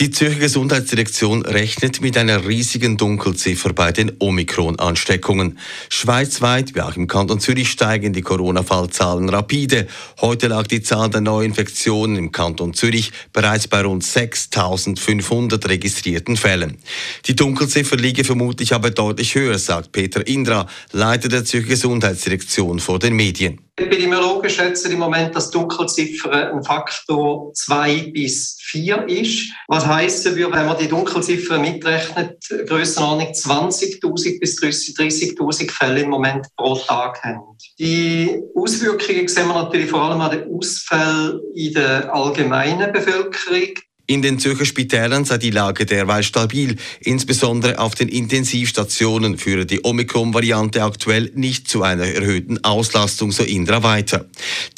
Die Zürcher Gesundheitsdirektion rechnet mit einer riesigen Dunkelziffer bei den Omikron-Ansteckungen. Schweizweit wie auch im Kanton Zürich steigen die Corona-Fallzahlen rapide. Heute lag die Zahl der Neuinfektionen im Kanton Zürich bereits bei rund 6.500 registrierten Fällen. Die Dunkelziffer liege vermutlich aber deutlich höher, sagt Peter Indra, Leiter der Zürcher Gesundheitsdirektion vor den Medien. Epidemiologen schätzen im Moment, dass Dunkelziffer ein Faktor 2 bis 4 ist. Was würde, wenn man die Dunkelziffer mitrechnet, Grössenordnung 20.000 bis 30.000 Fälle im Moment pro Tag haben. Die Auswirkungen sehen wir natürlich vor allem an den Ausfällen in der allgemeinen Bevölkerung. In den Zürcher Spitälern sei die Lage derweil stabil. Insbesondere auf den Intensivstationen führe die Omikron-Variante aktuell nicht zu einer erhöhten Auslastung, so Indra weiter.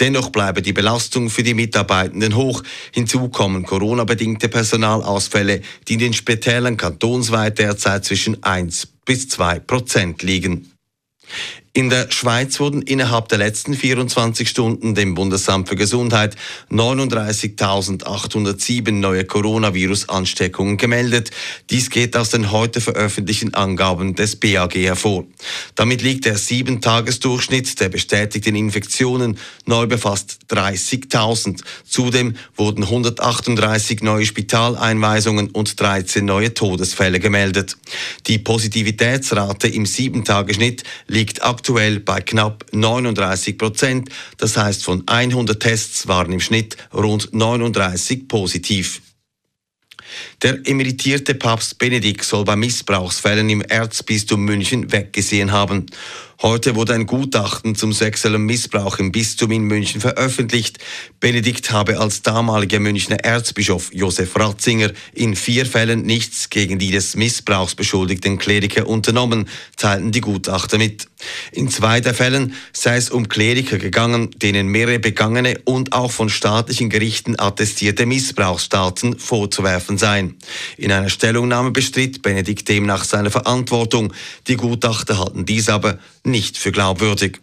Dennoch bleibe die Belastung für die Mitarbeitenden hoch. Hinzu kommen Corona-bedingte Personalausfälle, die in den Spitälern kantonsweit derzeit zwischen 1 bis 2 Prozent liegen. In der Schweiz wurden innerhalb der letzten 24 Stunden dem Bundesamt für Gesundheit 39.807 neue Coronavirus-Ansteckungen gemeldet. Dies geht aus den heute veröffentlichten Angaben des BAG hervor. Damit liegt der 7-Tages-Durchschnitt der bestätigten Infektionen neu befasst 30.000. Zudem wurden 138 neue Spitaleinweisungen und 13 neue Todesfälle gemeldet. Die Positivitätsrate im 7-Tage-Schnitt liegt aktuell aktuell bei knapp 39 Prozent. Das heißt, von 100 Tests waren im Schnitt rund 39 positiv. Der emeritierte Papst Benedikt soll bei Missbrauchsfällen im Erzbistum München weggesehen haben. Heute wurde ein Gutachten zum sexuellen Missbrauch im Bistum in München veröffentlicht. Benedikt habe als damaliger Münchner Erzbischof Josef Ratzinger in vier Fällen nichts gegen die des Missbrauchs beschuldigten Kleriker unternommen, teilten die Gutachter mit. In zwei der Fällen sei es um Kleriker gegangen, denen mehrere begangene und auch von staatlichen Gerichten attestierte Missbrauchsstaaten vorzuwerfen seien. In einer Stellungnahme bestritt Benedikt demnach seine Verantwortung. Die Gutachter halten dies aber nicht für glaubwürdig.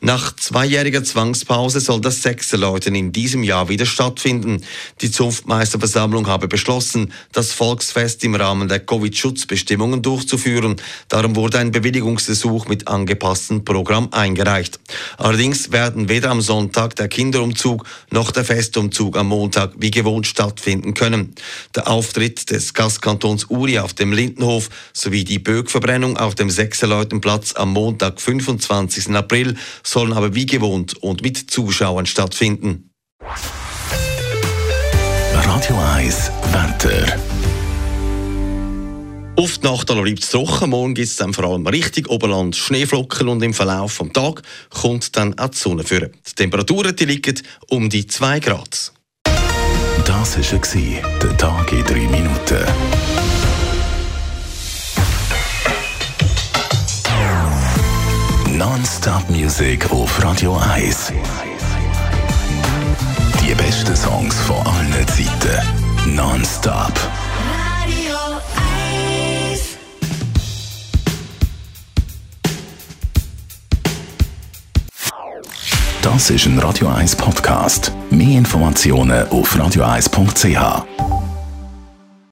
Nach zweijähriger Zwangspause soll das Sechserläuten in diesem Jahr wieder stattfinden. Die Zunftmeisterversammlung habe beschlossen, das Volksfest im Rahmen der Covid-Schutzbestimmungen durchzuführen. Darum wurde ein Bewilligungsgesuch mit angepasstem Programm eingereicht. Allerdings werden weder am Sonntag der Kinderumzug noch der Festumzug am Montag wie gewohnt stattfinden können. Der Auftritt des Gastkantons Uri auf dem Lindenhof sowie die Bögverbrennung auf dem Sechserleutenplatz am Montag, 25. April, sollen aber wie gewohnt und mit Zuschauern stattfinden. Radio 1 Wetter. Auf die Nacht bleibt es trocken. Morgen gibt es dann vor allem richtig Oberland Schneeflocken und im Verlauf des Tages kommt dann auch die Sonne führen. Die Temperaturen die liegen um die 2 Grad. Das war der Tag in 3 Minuten. Non-Stop Music auf Radio 1. Die besten Songs von allen Zeiten. Non-Stop. Radio 1. Das ist ein Radio 1 Podcast. Mehr Informationen auf radio1.ch.